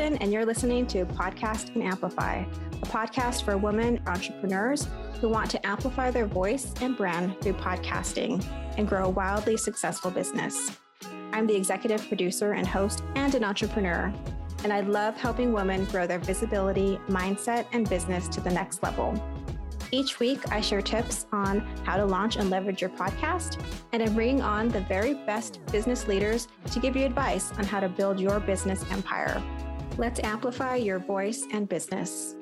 And you're listening to Podcast and Amplify, a podcast for women entrepreneurs who want to amplify their voice and brand through podcasting and grow a wildly successful business. I'm the executive producer and host and an entrepreneur, and I love helping women grow their visibility, mindset, and business to the next level. Each week, I share tips on how to launch and leverage your podcast, and I'm bringing on the very best business leaders to give you advice on how to build your business empire. Let's amplify your voice and business.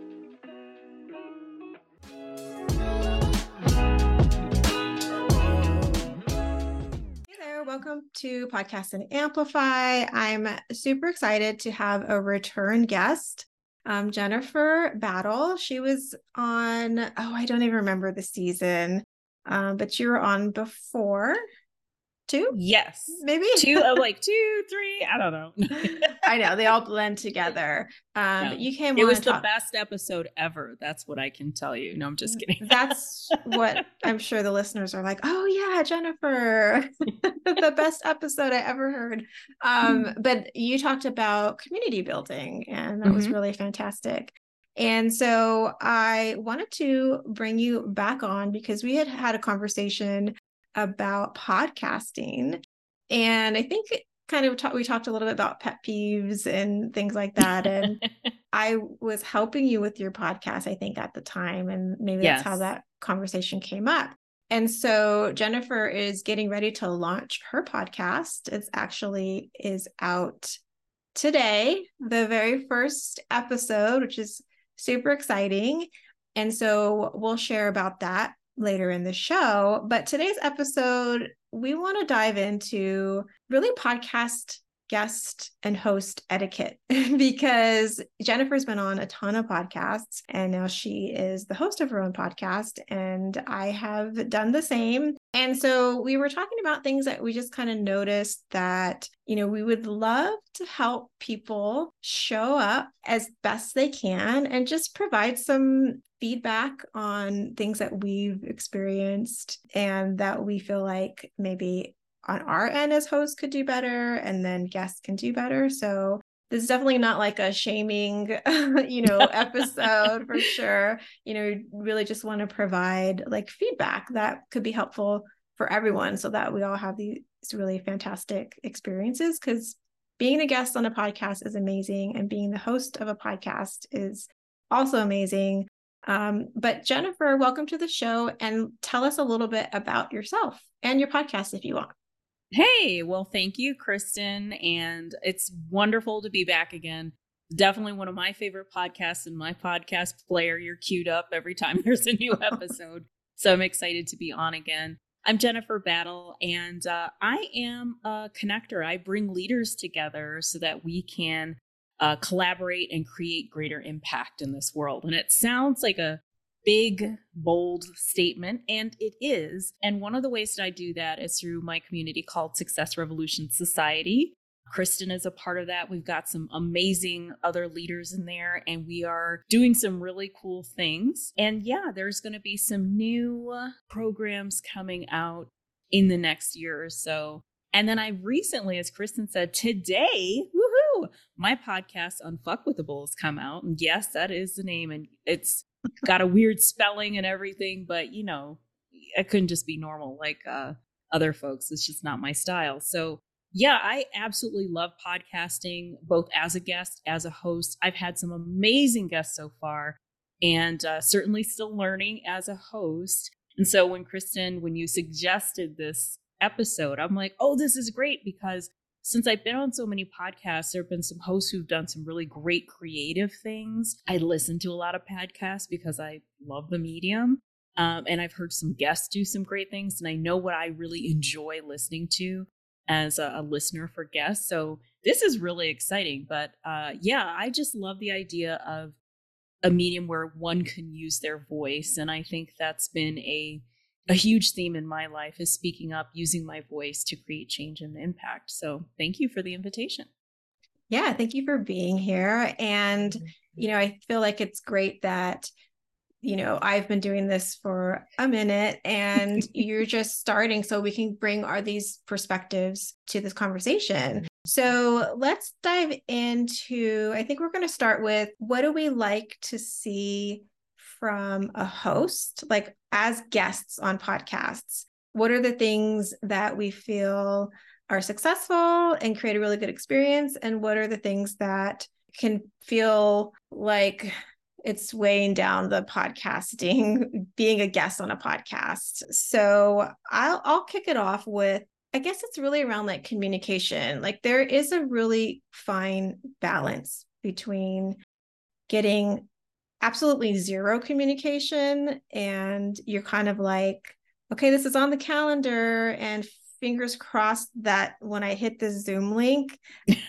Hey there. Welcome to Podcast and Amplify. I'm super excited to have a return guest um, Jennifer Battle. She was on, oh, I don't even remember the season, um, but you were on before two? Yes. Maybe? Two of like two three i don't know. I know they all blend together. Um no. you came it was the talk- best episode ever that's what i can tell you. No i'm just kidding. that's what i'm sure the listeners are like oh yeah jennifer. The best episode i ever heard. Um but you talked about community building and that mm-hmm. was really fantastic. And so I wanted to bring you back on because we had had a conversation about podcasting. And I think kind of ta- we talked a little bit about pet peeves and things like that. And I was helping you with your podcast, I think, at the time. And maybe yes. that's how that conversation came up. And so Jennifer is getting ready to launch her podcast. It's actually is out today, the very first episode, which is super exciting. And so we'll share about that later in the show. But today's episode, we want to dive into really podcast guest and host etiquette because Jennifer's been on a ton of podcasts and now she is the host of her own podcast. And I have done the same. And so we were talking about things that we just kind of noticed that, you know, we would love to help people show up as best they can and just provide some feedback on things that we've experienced and that we feel like maybe on our end as hosts could do better and then guests can do better. So this is definitely not like a shaming, you know, episode for sure. You know, really just want to provide like feedback that could be helpful for everyone so that we all have these really fantastic experiences because being a guest on a podcast is amazing and being the host of a podcast is also amazing. Um, but Jennifer, welcome to the show and tell us a little bit about yourself and your podcast if you want. Hey, well, thank you, Kristen. And it's wonderful to be back again. Definitely one of my favorite podcasts in my podcast player. You're queued up every time there's a new episode. so I'm excited to be on again. I'm Jennifer Battle, and uh, I am a connector. I bring leaders together so that we can uh, collaborate and create greater impact in this world. And it sounds like a big, bold statement, and it is. And one of the ways that I do that is through my community called Success Revolution Society. Kristen is a part of that. We've got some amazing other leaders in there, and we are doing some really cool things. And yeah, there's going to be some new programs coming out in the next year or so. And then I recently, as Kristen said, today, woohoo, my podcast Unfuckwithable come out. And yes, that is the name. And it's got a weird spelling and everything, but you know, I couldn't just be normal like uh, other folks. It's just not my style. So, yeah, I absolutely love podcasting, both as a guest, as a host. I've had some amazing guests so far, and uh, certainly still learning as a host. And so, when Kristen, when you suggested this episode, I'm like, oh, this is great because since I've been on so many podcasts, there have been some hosts who've done some really great creative things. I listen to a lot of podcasts because I love the medium. Um, and I've heard some guests do some great things, and I know what I really enjoy listening to as a, a listener for guests. So this is really exciting. But uh, yeah, I just love the idea of a medium where one can use their voice. And I think that's been a a huge theme in my life is speaking up, using my voice to create change and impact. So thank you for the invitation. Yeah, thank you for being here. And, you know, I feel like it's great that you know, I've been doing this for a minute and you're just starting so we can bring our these perspectives to this conversation. So let's dive into I think we're going to start with what do we like to see from a host like as guests on podcasts? What are the things that we feel are successful and create a really good experience and what are the things that can feel like it's weighing down the podcasting being a guest on a podcast so i'll i'll kick it off with i guess it's really around like communication like there is a really fine balance between getting absolutely zero communication and you're kind of like okay this is on the calendar and fingers crossed that when I hit the Zoom link,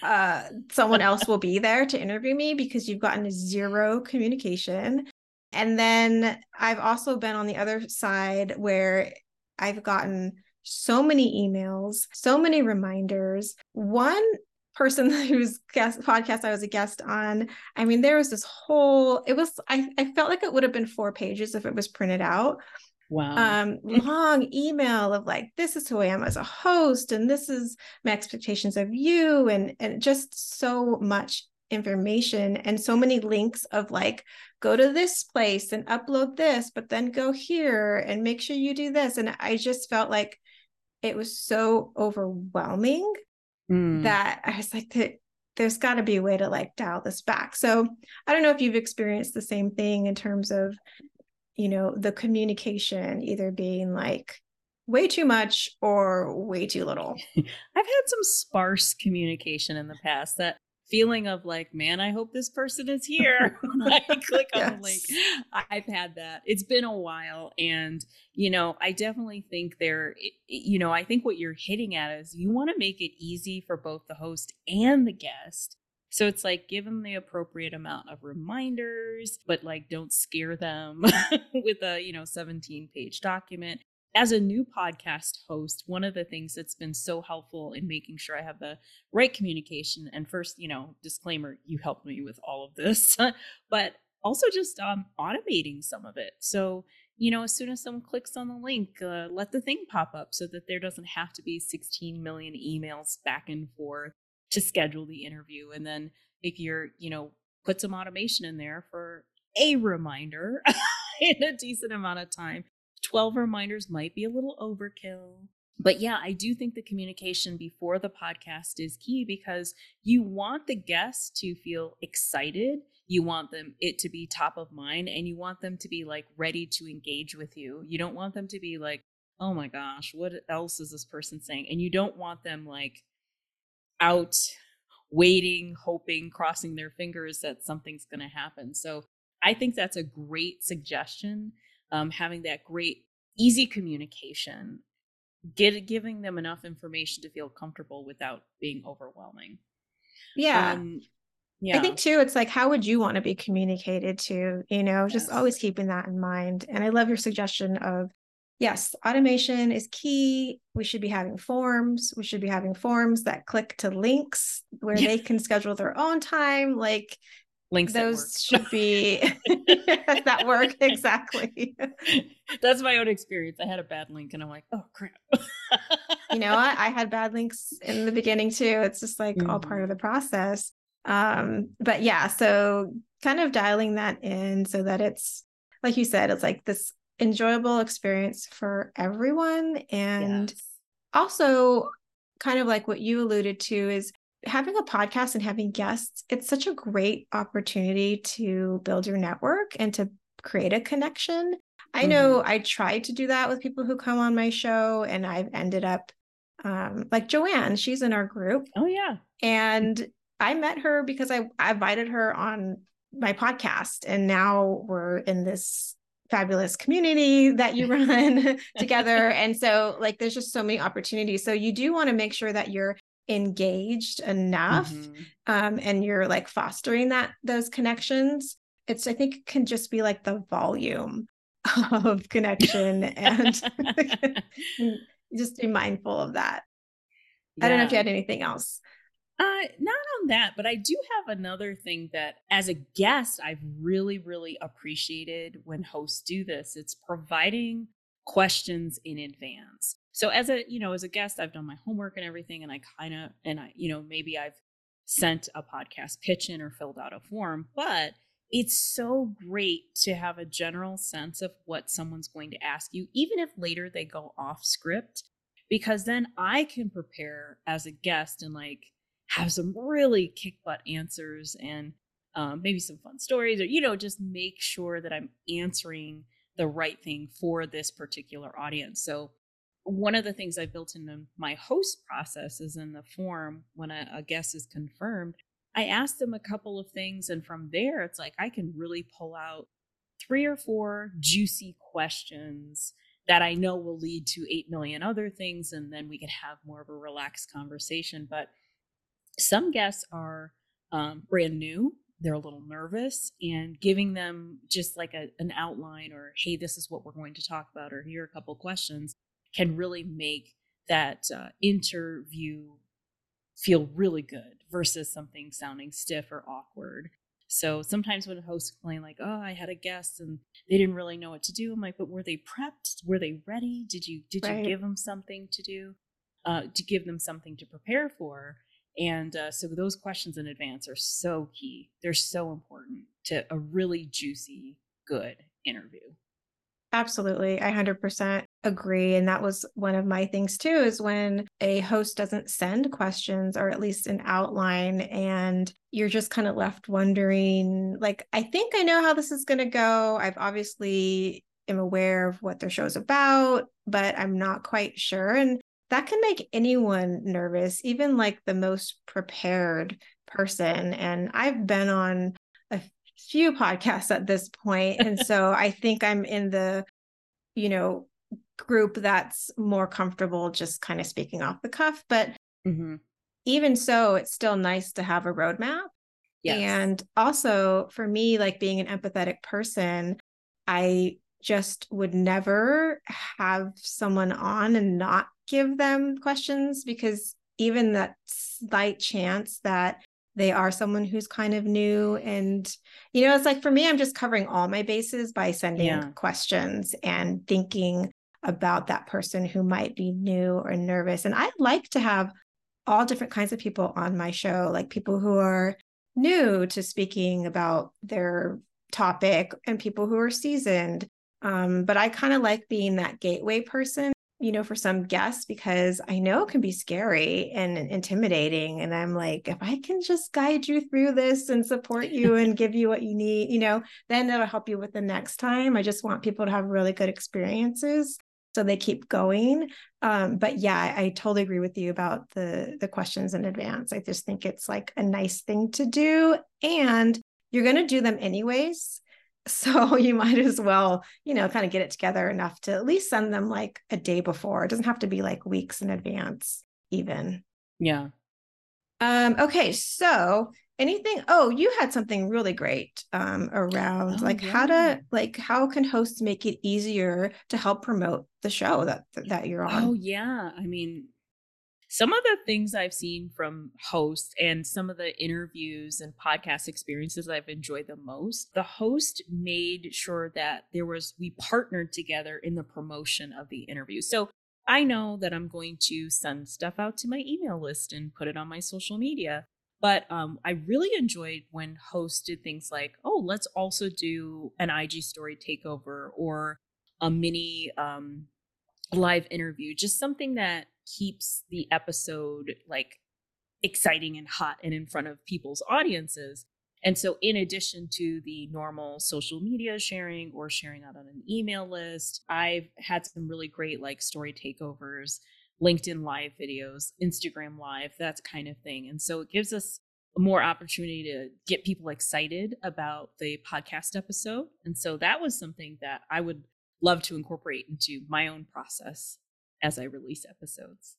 uh, someone else will be there to interview me because you've gotten zero communication. And then I've also been on the other side where I've gotten so many emails, so many reminders. One person whose guest podcast I was a guest on, I mean, there was this whole, it was, I, I felt like it would have been four pages if it was printed out Wow. Um, long email of like, this is who I am as a host, and this is my expectations of you, and and just so much information and so many links of like, go to this place and upload this, but then go here and make sure you do this. And I just felt like it was so overwhelming mm. that I was like, that there's got to be a way to like dial this back. So I don't know if you've experienced the same thing in terms of you know the communication either being like way too much or way too little i've had some sparse communication in the past that feeling of like man i hope this person is here i click yes. on the link i've had that it's been a while and you know i definitely think there you know i think what you're hitting at is you want to make it easy for both the host and the guest so it's like give them the appropriate amount of reminders, but like don't scare them with a, you know, 17 page document. As a new podcast host, one of the things that's been so helpful in making sure I have the right communication, and first, you know, disclaimer, you helped me with all of this, but also just um, automating some of it. So, you know, as soon as someone clicks on the link, uh, let the thing pop up so that there doesn't have to be 16 million emails back and forth to schedule the interview. And then if you're, you know, put some automation in there for a reminder in a decent amount of time. 12 reminders might be a little overkill. But yeah, I do think the communication before the podcast is key because you want the guests to feel excited. You want them it to be top of mind and you want them to be like ready to engage with you. You don't want them to be like, "Oh my gosh, what else is this person saying?" And you don't want them like out waiting, hoping, crossing their fingers that something's going to happen. So I think that's a great suggestion. Um, having that great, easy communication, get giving them enough information to feel comfortable without being overwhelming. Yeah. Um, yeah. I think too, it's like, how would you want to be communicated to? You know, yes. just always keeping that in mind. And I love your suggestion of yes, automation is key. We should be having forms. We should be having forms that click to links where they can schedule their own time. Like links those should be that work exactly. That's my own experience. I had a bad link and I'm like, oh crap. you know, I, I, had bad links in the beginning too. It's just like mm-hmm. all part of the process. Um, but yeah, so kind of dialing that in so that it's like you said, it's like this enjoyable experience for everyone. And yes. also, kind of like what you alluded to, is having a podcast and having guests, it's such a great opportunity to build your network and to create a connection. I know mm-hmm. I tried to do that with people who come on my show, and I've ended up um, like Joanne, she's in our group. Oh, yeah. And I met her because I, I invited her on my podcast, and now we're in this fabulous community that you run together. And so, like, there's just so many opportunities. So, you do want to make sure that you're engaged enough mm-hmm. um, and you're like fostering that those connections it's i think can just be like the volume of connection and just be mindful of that yeah. i don't know if you had anything else Uh, not on that, but I do have another thing that as a guest, I've really, really appreciated when hosts do this. It's providing questions in advance. So as a, you know, as a guest, I've done my homework and everything, and I kind of, and I, you know, maybe I've sent a podcast pitch in or filled out a form, but it's so great to have a general sense of what someone's going to ask you, even if later they go off script, because then I can prepare as a guest and like have some really kick butt answers and um, maybe some fun stories or, you know, just make sure that I'm answering the right thing for this particular audience. So, one of the things I built into my host process is in the form when a, a guest is confirmed, I ask them a couple of things, and from there, it's like I can really pull out three or four juicy questions that I know will lead to 8 million other things, and then we can have more of a relaxed conversation. But some guests are um, brand new, they're a little nervous, and giving them just like a, an outline or, hey, this is what we're going to talk about, or here are a couple questions can really make that uh, interview feel really good versus something sounding stiff or awkward. So sometimes when hosts complain like, "Oh, I had a guest and they didn't really know what to do," I'm like, "But were they prepped? Were they ready? Did you did right. you give them something to do? Uh, to give them something to prepare for?" And uh, so those questions in advance are so key. They're so important to a really juicy, good interview. Absolutely. I 100% agree. And that was one of my things too is when a host doesn't send questions or at least an outline and you're just kind of left wondering, like, I think I know how this is going to go. I've obviously am aware of what their show's about, but I'm not quite sure. And that can make anyone nervous, even like the most prepared person. And I've been on few podcasts at this point and so i think i'm in the you know group that's more comfortable just kind of speaking off the cuff but mm-hmm. even so it's still nice to have a roadmap yes. and also for me like being an empathetic person i just would never have someone on and not give them questions because even that slight chance that they are someone who's kind of new and you know it's like for me i'm just covering all my bases by sending yeah. questions and thinking about that person who might be new or nervous and i like to have all different kinds of people on my show like people who are new to speaking about their topic and people who are seasoned um, but i kind of like being that gateway person you know, for some guests because I know it can be scary and intimidating. And I'm like, if I can just guide you through this and support you and give you what you need, you know, then it'll help you with the next time. I just want people to have really good experiences so they keep going. Um, but yeah, I, I totally agree with you about the the questions in advance. I just think it's like a nice thing to do, and you're going to do them anyways. So you might as well, you know, kind of get it together enough to at least send them like a day before. It doesn't have to be like weeks in advance, even. Yeah. Um, okay, so anything oh you had something really great um, around oh, like yeah. how to like how can hosts make it easier to help promote the show that that you're on oh yeah i mean some of the things I've seen from hosts and some of the interviews and podcast experiences I've enjoyed the most, the host made sure that there was, we partnered together in the promotion of the interview. So I know that I'm going to send stuff out to my email list and put it on my social media. But um, I really enjoyed when hosts did things like, oh, let's also do an IG story takeover or a mini um, live interview, just something that keeps the episode like exciting and hot and in front of people's audiences. And so, in addition to the normal social media sharing or sharing out on an email list, I've had some really great like story takeovers, LinkedIn live videos, Instagram live, that kind of thing. And so, it gives us more opportunity to get people excited about the podcast episode. And so, that was something that I would love to incorporate into my own process as I release episodes.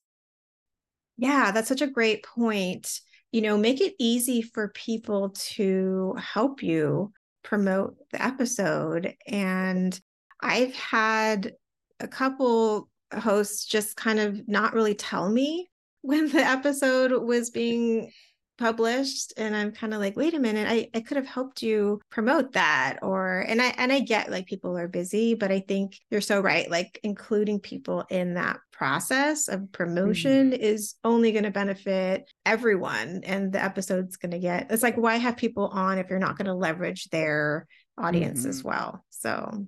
Yeah, that's such a great point. You know, make it easy for people to help you promote the episode. And I've had a couple hosts just kind of not really tell me when the episode was being published and i'm kind of like wait a minute I, I could have helped you promote that or and i and i get like people are busy but i think you're so right like including people in that process of promotion mm-hmm. is only going to benefit everyone and the episode's going to get it's like why have people on if you're not going to leverage their audience mm-hmm. as well so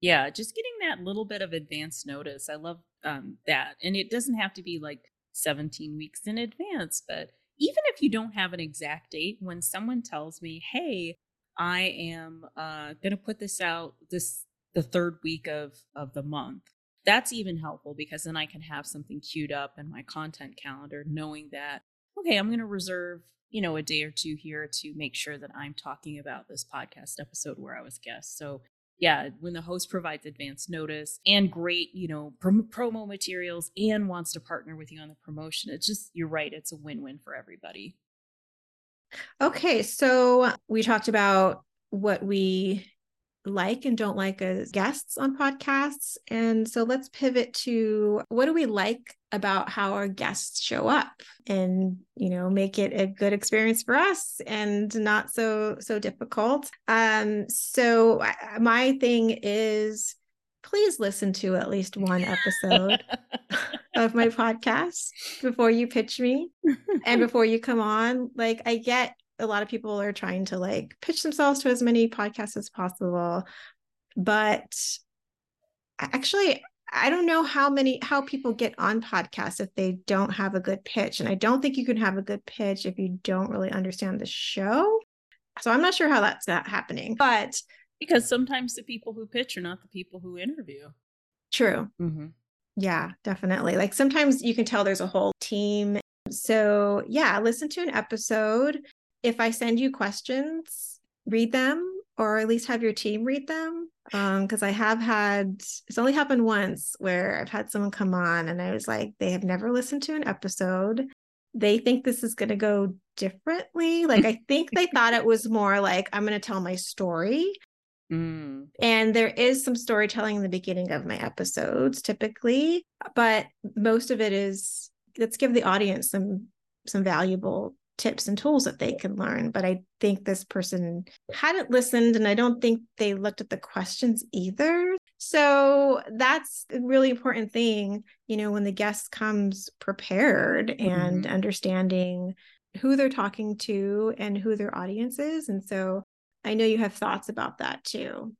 yeah just getting that little bit of advance notice i love um, that and it doesn't have to be like 17 weeks in advance but even if you don't have an exact date, when someone tells me, "Hey, I am uh, going to put this out this the third week of of the month," that's even helpful because then I can have something queued up in my content calendar, knowing that okay, I'm going to reserve you know a day or two here to make sure that I'm talking about this podcast episode where I was guest. So yeah, when the host provides advance notice and great, you know, prom- promo materials and wants to partner with you on the promotion, it's just, you're right, it's a win win for everybody. Okay. So we talked about what we like and don't like as guests on podcasts. And so let's pivot to what do we like about how our guests show up and you know make it a good experience for us and not so so difficult. Um so my thing is please listen to at least one episode of my podcast before you pitch me and before you come on. Like i get a lot of people are trying to like pitch themselves to as many podcasts as possible but actually i don't know how many how people get on podcasts if they don't have a good pitch and i don't think you can have a good pitch if you don't really understand the show. So i'm not sure how that's not happening but because sometimes the people who pitch are not the people who interview. True. Mm-hmm. yeah definitely. Like sometimes you can tell there's a whole team. So yeah listen to an episode. If I send you questions, read them or at least have your team read them. Because um, I have had, it's only happened once where I've had someone come on and I was like, they have never listened to an episode. They think this is going to go differently. Like, I think they thought it was more like, I'm going to tell my story. Mm. And there is some storytelling in the beginning of my episodes typically, but most of it is let's give the audience some some valuable tips and tools that they can learn. But I think this person hadn't listened and I don't think they looked at the questions either. So that's a really important thing, you know, when the guest comes prepared and mm-hmm. understanding who they're talking to and who their audience is. And so I know you have thoughts about that too.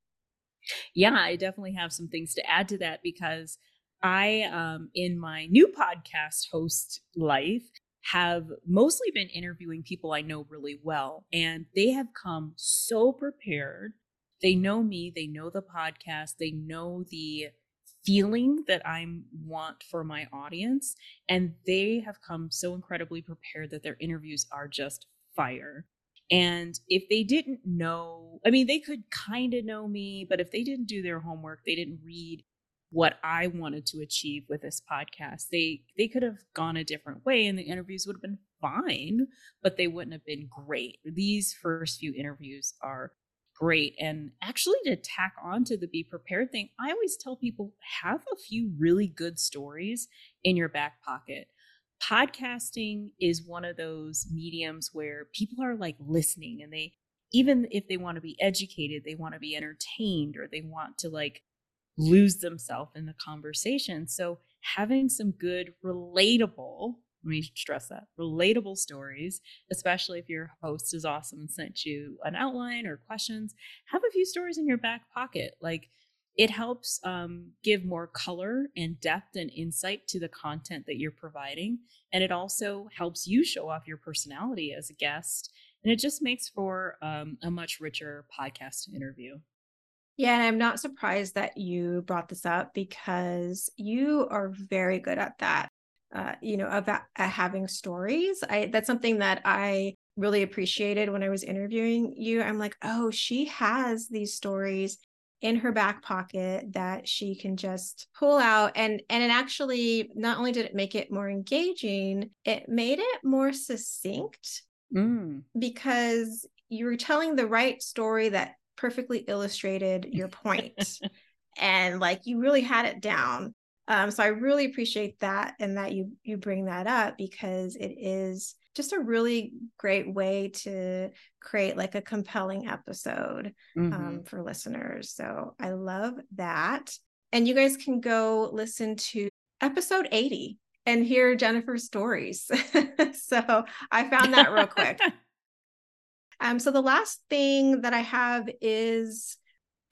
Yeah, I definitely have some things to add to that because I, um, in my new podcast host life, have mostly been interviewing people I know really well, and they have come so prepared. They know me, they know the podcast, they know the feeling that I want for my audience, and they have come so incredibly prepared that their interviews are just fire. And if they didn't know, I mean, they could kind of know me, but if they didn't do their homework, they didn't read what I wanted to achieve with this podcast. They they could have gone a different way and the interviews would have been fine, but they wouldn't have been great. These first few interviews are great. And actually to tack on to the be prepared thing, I always tell people have a few really good stories in your back pocket. Podcasting is one of those mediums where people are like listening and they even if they want to be educated, they want to be entertained or they want to like lose themselves in the conversation. So having some good, relatable, let me stress that, relatable stories, especially if your host is awesome and sent you an outline or questions, have a few stories in your back pocket. Like it helps um, give more color and depth and insight to the content that you're providing. And it also helps you show off your personality as a guest. And it just makes for um, a much richer podcast interview. Yeah, and I'm not surprised that you brought this up because you are very good at that. Uh, you know, about uh, having stories. I that's something that I really appreciated when I was interviewing you. I'm like, oh, she has these stories in her back pocket that she can just pull out and and it actually not only did it make it more engaging it made it more succinct mm. because you were telling the right story that perfectly illustrated your point and like you really had it down um, so i really appreciate that and that you you bring that up because it is just a really great way to create like a compelling episode um, mm-hmm. um, for listeners. So I love that. And you guys can go listen to episode 80 and hear Jennifer's stories. so I found that real quick. um, so the last thing that I have is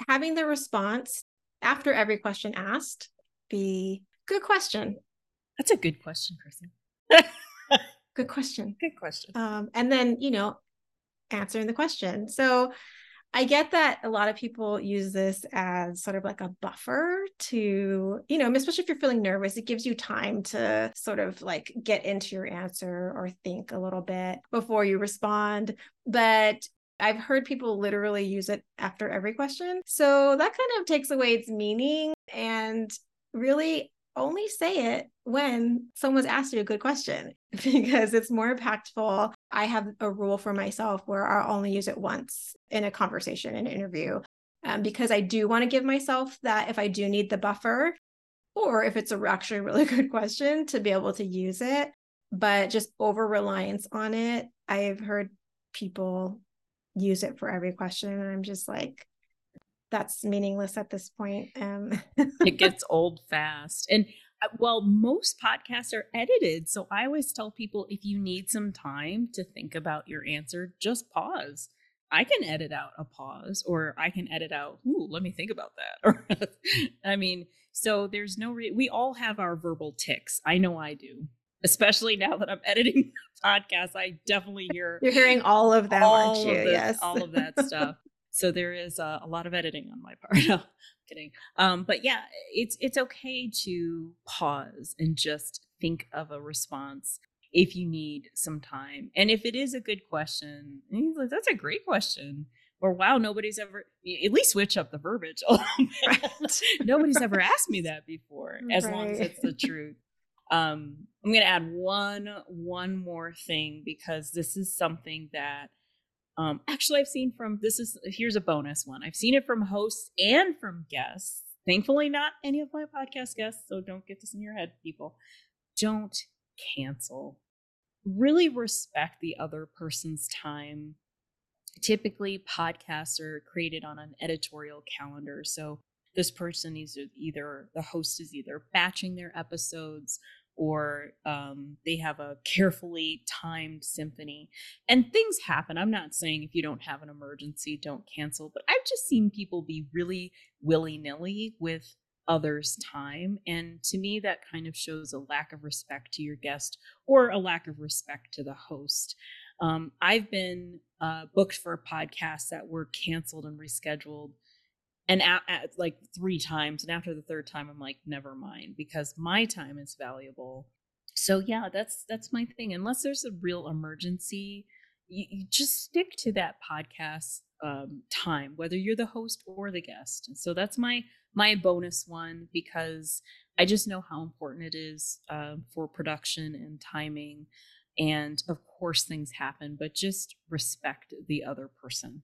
having the response after every question asked be good question. That's a good question, Kristen. good question. Good question. Um, and then, you know, answering the question. So I get that a lot of people use this as sort of like a buffer to, you know, especially if you're feeling nervous, it gives you time to sort of like get into your answer or think a little bit before you respond. But I've heard people literally use it after every question. So that kind of takes away its meaning and really only say it when someone's asked you a good question because it's more impactful. I have a rule for myself where I'll only use it once in a conversation, an interview, um, because I do want to give myself that if I do need the buffer, or if it's a actually really good question to be able to use it. But just over reliance on it, I've heard people use it for every question. And I'm just like, that's meaningless at this point. Um, it gets old fast. And uh, well, most podcasts are edited. So I always tell people if you need some time to think about your answer, just pause. I can edit out a pause or I can edit out, ooh, let me think about that. I mean, so there's no, re- we all have our verbal ticks. I know I do especially now that I'm editing podcasts, I definitely hear you're hearing all of them, all aren't you? Yes, all of that stuff. So there is a, a lot of editing on my part. no, kidding. Um, but yeah, it's it's okay to pause and just think of a response if you need some time. And if it is a good question, like, that's a great question. Or wow, nobody's ever at least switch up the verbiage. Right. nobody's ever asked me that before, as long as it's the truth. Um, I'm going to add one one more thing because this is something that um, actually I've seen from this is here's a bonus one. I've seen it from hosts and from guests. Thankfully, not any of my podcast guests, so don't get this in your head, people. Don't cancel. Really respect the other person's time. Typically, podcasts are created on an editorial calendar, so this person is either the host is either batching their episodes or um, they have a carefully timed symphony. And things happen. I'm not saying if you don't have an emergency, don't cancel, but I've just seen people be really willy nilly with others' time. And to me, that kind of shows a lack of respect to your guest or a lack of respect to the host. Um, I've been uh, booked for podcasts that were canceled and rescheduled and at, at, like three times and after the third time i'm like never mind because my time is valuable. So yeah that's that's my thing. Unless there's a real emergency you, you just stick to that podcast um, time whether you're the host or the guest. So that's my my bonus one because i just know how important it is uh, for production and timing. And of course things happen but just respect the other person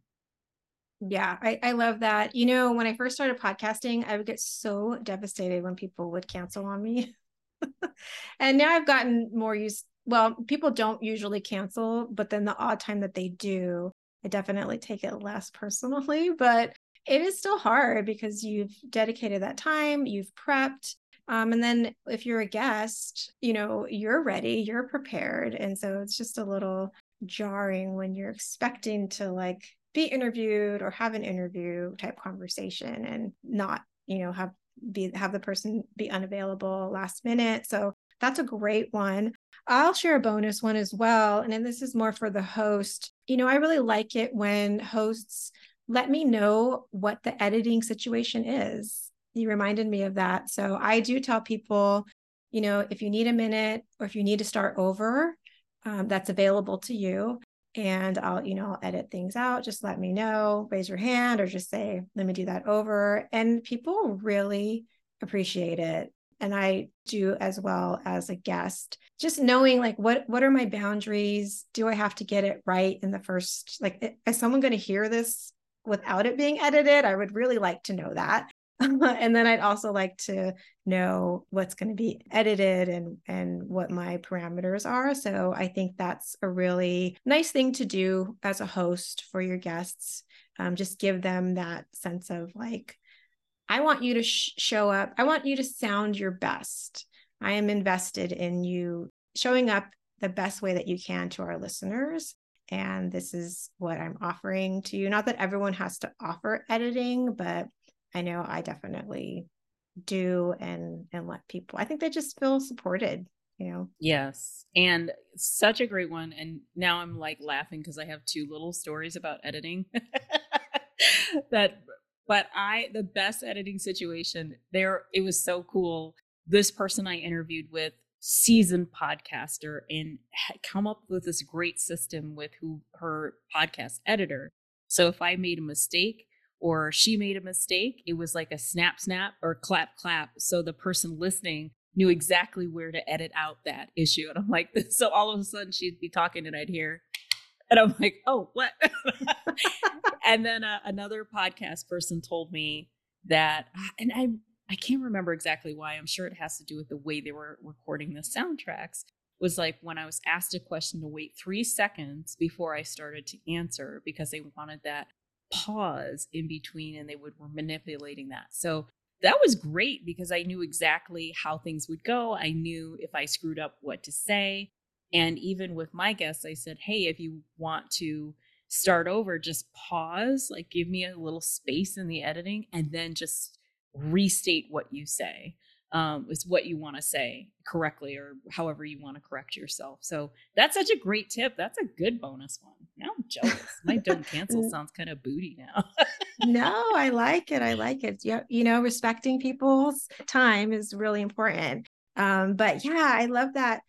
yeah, I, I love that. You know, when I first started podcasting, I would get so devastated when people would cancel on me. and now I've gotten more used. Well, people don't usually cancel, but then the odd time that they do, I definitely take it less personally. But it is still hard because you've dedicated that time, you've prepped. Um, and then if you're a guest, you know, you're ready, you're prepared. And so it's just a little jarring when you're expecting to like be interviewed or have an interview type conversation and not you know have be have the person be unavailable last minute. So that's a great one. I'll share a bonus one as well and then this is more for the host. You know i really like it when hosts let me know what the editing situation is. You reminded me of that. So i do tell people you know if you need a minute or if you need to start over um, that's available to you and I'll, you know, I'll edit things out. Just let me know, raise your hand, or just say, let me do that over. And people really appreciate it. And I do as well as a guest, just knowing like what what are my boundaries? Do I have to get it right in the first? Like, is someone going to hear this without it being edited? I would really like to know that. and then I'd also like to know what's going to be edited and and what my parameters are. So I think that's a really nice thing to do as a host for your guests. Um, just give them that sense of like, I want you to sh- show up. I want you to sound your best. I am invested in you showing up the best way that you can to our listeners. And this is what I'm offering to you. Not that everyone has to offer editing, but I know I definitely do and and let people. I think they just feel supported, you know. Yes. And such a great one and now I'm like laughing because I have two little stories about editing. that but I the best editing situation there it was so cool. This person I interviewed with seasoned podcaster and come up with this great system with who her podcast editor. So if I made a mistake or she made a mistake, it was like a snap snap or clap clap. So the person listening knew exactly where to edit out that issue. And I'm like, so all of a sudden she'd be talking and I'd hear, and I'm like, oh, what? and then uh, another podcast person told me that, and I I can't remember exactly why. I'm sure it has to do with the way they were recording the soundtracks. Was like when I was asked a question to wait three seconds before I started to answer because they wanted that pause in between and they would were manipulating that. So that was great because I knew exactly how things would go. I knew if I screwed up what to say. And even with my guests, I said, hey, if you want to start over, just pause, like give me a little space in the editing and then just restate what you say um, is what you want to say correctly or however you want to correct yourself. So that's such a great tip. That's a good bonus one. Now I'm jealous. My don't cancel sounds kind of booty now. no, I like it. I like it. Yeah, you know, respecting people's time is really important. Um, but yeah, I love that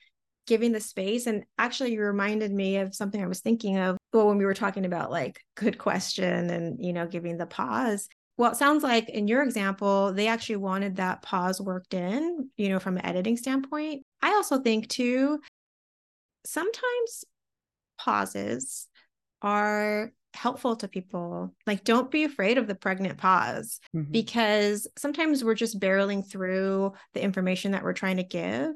giving the space. And actually, you reminded me of something I was thinking of well, when we were talking about like good question and, you know, giving the pause well, it sounds like in your example, they actually wanted that pause worked in, you know, from an editing standpoint. I also think too, sometimes pauses are helpful to people. Like, don't be afraid of the pregnant pause mm-hmm. because sometimes we're just barreling through the information that we're trying to give.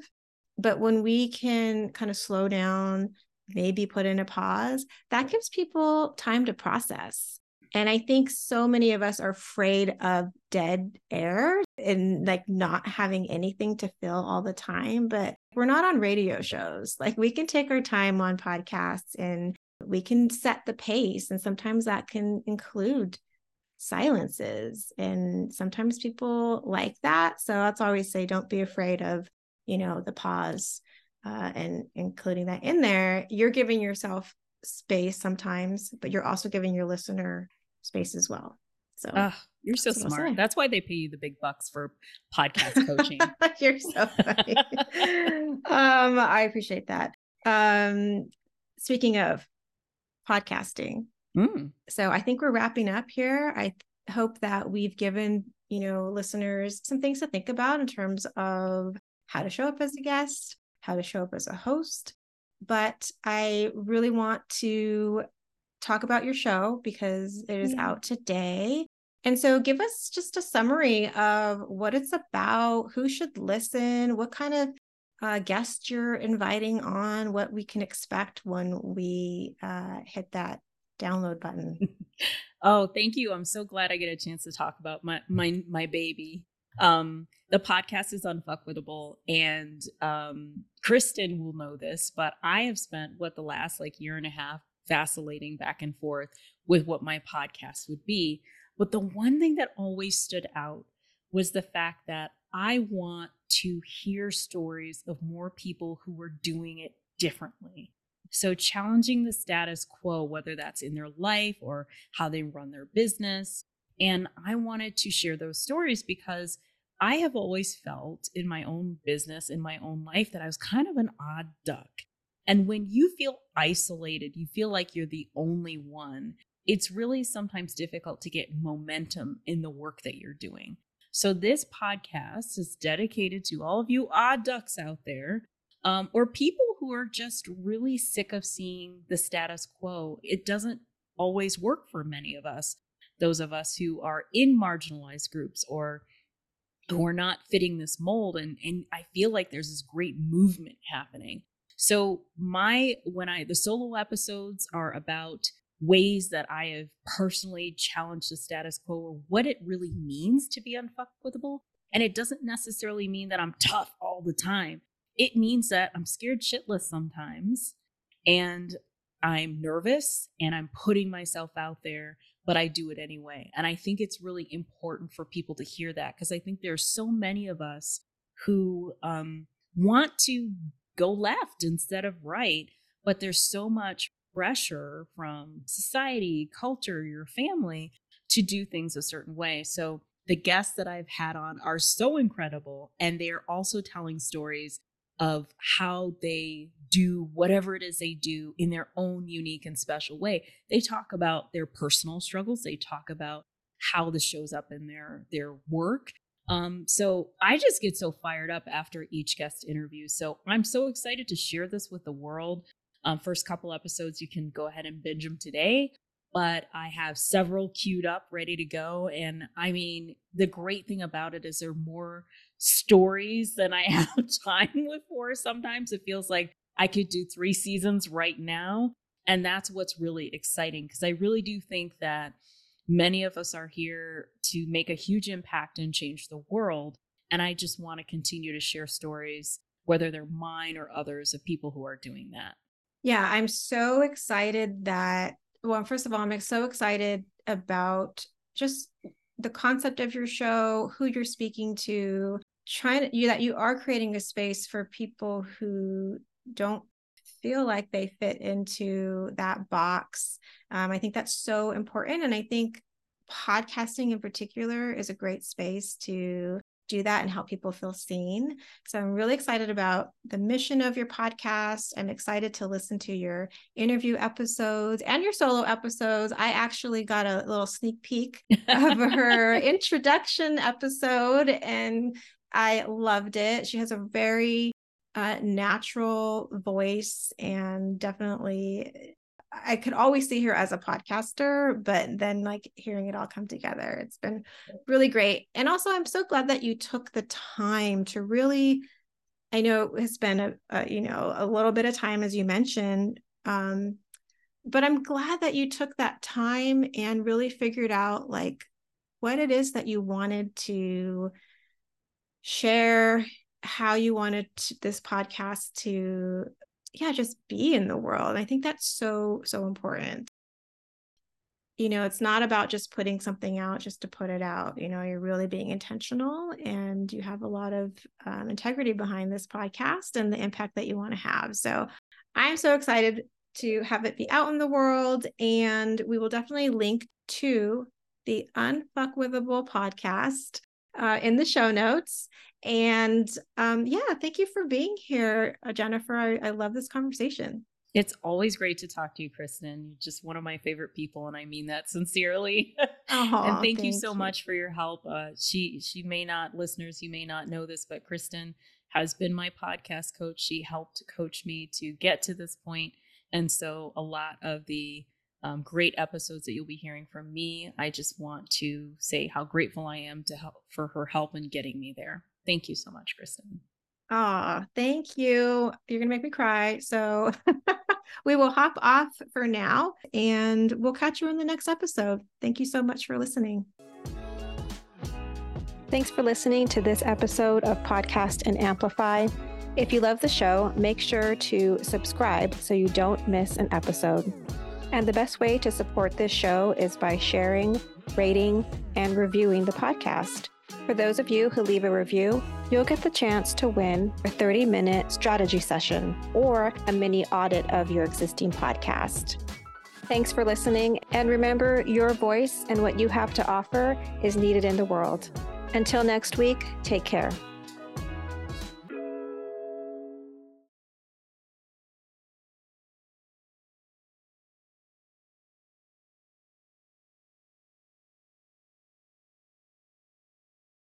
But when we can kind of slow down, maybe put in a pause, that gives people time to process. And I think so many of us are afraid of dead air and like not having anything to fill all the time. But we're not on radio shows. Like we can take our time on podcasts and we can set the pace. And sometimes that can include silences. And sometimes people like that. So that's always say don't be afraid of, you know, the pause uh, and including that in there. You're giving yourself space sometimes, but you're also giving your listener space as well. So uh, you're so that's smart. That's why they pay you the big bucks for podcast coaching. you're so funny. um, I appreciate that. Um, speaking of podcasting, mm. so I think we're wrapping up here. I hope that we've given you know listeners some things to think about in terms of how to show up as a guest, how to show up as a host. But I really want to talk about your show because it is yeah. out today. And so give us just a summary of what it's about, who should listen, what kind of uh, guests you're inviting on, what we can expect when we uh, hit that download button. oh, thank you. I'm so glad I get a chance to talk about my my my baby. Um, the podcast is unfuckwithable, and um, Kristen will know this, but I have spent what the last like year and a half vacillating back and forth with what my podcast would be. But the one thing that always stood out was the fact that I want to hear stories of more people who are doing it differently. So, challenging the status quo, whether that's in their life or how they run their business. And I wanted to share those stories because I have always felt in my own business, in my own life, that I was kind of an odd duck. And when you feel isolated, you feel like you're the only one, it's really sometimes difficult to get momentum in the work that you're doing. So, this podcast is dedicated to all of you odd ducks out there, um, or people who are just really sick of seeing the status quo. It doesn't always work for many of us. those of us who are in marginalized groups or who are not fitting this mold. And, and I feel like there's this great movement happening. So my when I the solo episodes are about ways that I have personally challenged the status quo or what it really means to be unfuckable. And it doesn't necessarily mean that I'm tough all the time. It means that I'm scared shitless sometimes and I'm nervous and I'm putting myself out there, but I do it anyway. And I think it's really important for people to hear that because I think there's so many of us who um, want to go left instead of right, but there's so much pressure from society, culture, your family to do things a certain way. So the guests that I've had on are so incredible and they're also telling stories of how they do whatever it is they do in their own unique and special way. They talk about their personal struggles, they talk about how this shows up in their their work. Um, so I just get so fired up after each guest interview. So I'm so excited to share this with the world. Um, first couple episodes, you can go ahead and binge them today but I have several queued up ready to go. And I mean, the great thing about it is there are more stories than I have time for. Sometimes it feels like I could do three seasons right now. And that's what's really exciting because I really do think that many of us are here to make a huge impact and change the world. And I just want to continue to share stories, whether they're mine or others, of people who are doing that. Yeah, I'm so excited that well, first of all, I'm so excited about just the concept of your show, who you're speaking to, trying to, you that you are creating a space for people who don't feel like they fit into that box. Um, I think that's so important. And I think podcasting in particular is a great space to do that and help people feel seen. So I'm really excited about the mission of your podcast. I'm excited to listen to your interview episodes and your solo episodes. I actually got a little sneak peek of her introduction episode and I loved it. She has a very uh, natural voice and definitely I could always see her as a podcaster, but then like hearing it all come together, it's been really great. And also, I'm so glad that you took the time to really. I know it's been a, a you know a little bit of time as you mentioned, um, but I'm glad that you took that time and really figured out like what it is that you wanted to share, how you wanted this podcast to yeah just be in the world. I think that's so so important. You know it's not about just putting something out just to put it out. You know you're really being intentional and you have a lot of um, integrity behind this podcast and the impact that you want to have. So i'm so excited to have it be out in the world and we will definitely link to the unfuckwithable podcast uh, in the show notes and um, yeah, thank you for being here, uh, Jennifer. I, I love this conversation. It's always great to talk to you, Kristen. You're just one of my favorite people, and I mean that sincerely. Oh, and thank, thank you so you. much for your help. Uh, she she may not, listeners, you may not know this, but Kristen has been my podcast coach. She helped coach me to get to this point, and so a lot of the um, great episodes that you'll be hearing from me. I just want to say how grateful I am to help for her help in getting me there. Thank you so much, Kristen. Ah, thank you. You're going to make me cry. So we will hop off for now and we'll catch you in the next episode. Thank you so much for listening. Thanks for listening to this episode of Podcast and Amplify. If you love the show, make sure to subscribe so you don't miss an episode. And the best way to support this show is by sharing, rating, and reviewing the podcast. For those of you who leave a review, you'll get the chance to win a 30 minute strategy session or a mini audit of your existing podcast. Thanks for listening, and remember your voice and what you have to offer is needed in the world. Until next week, take care.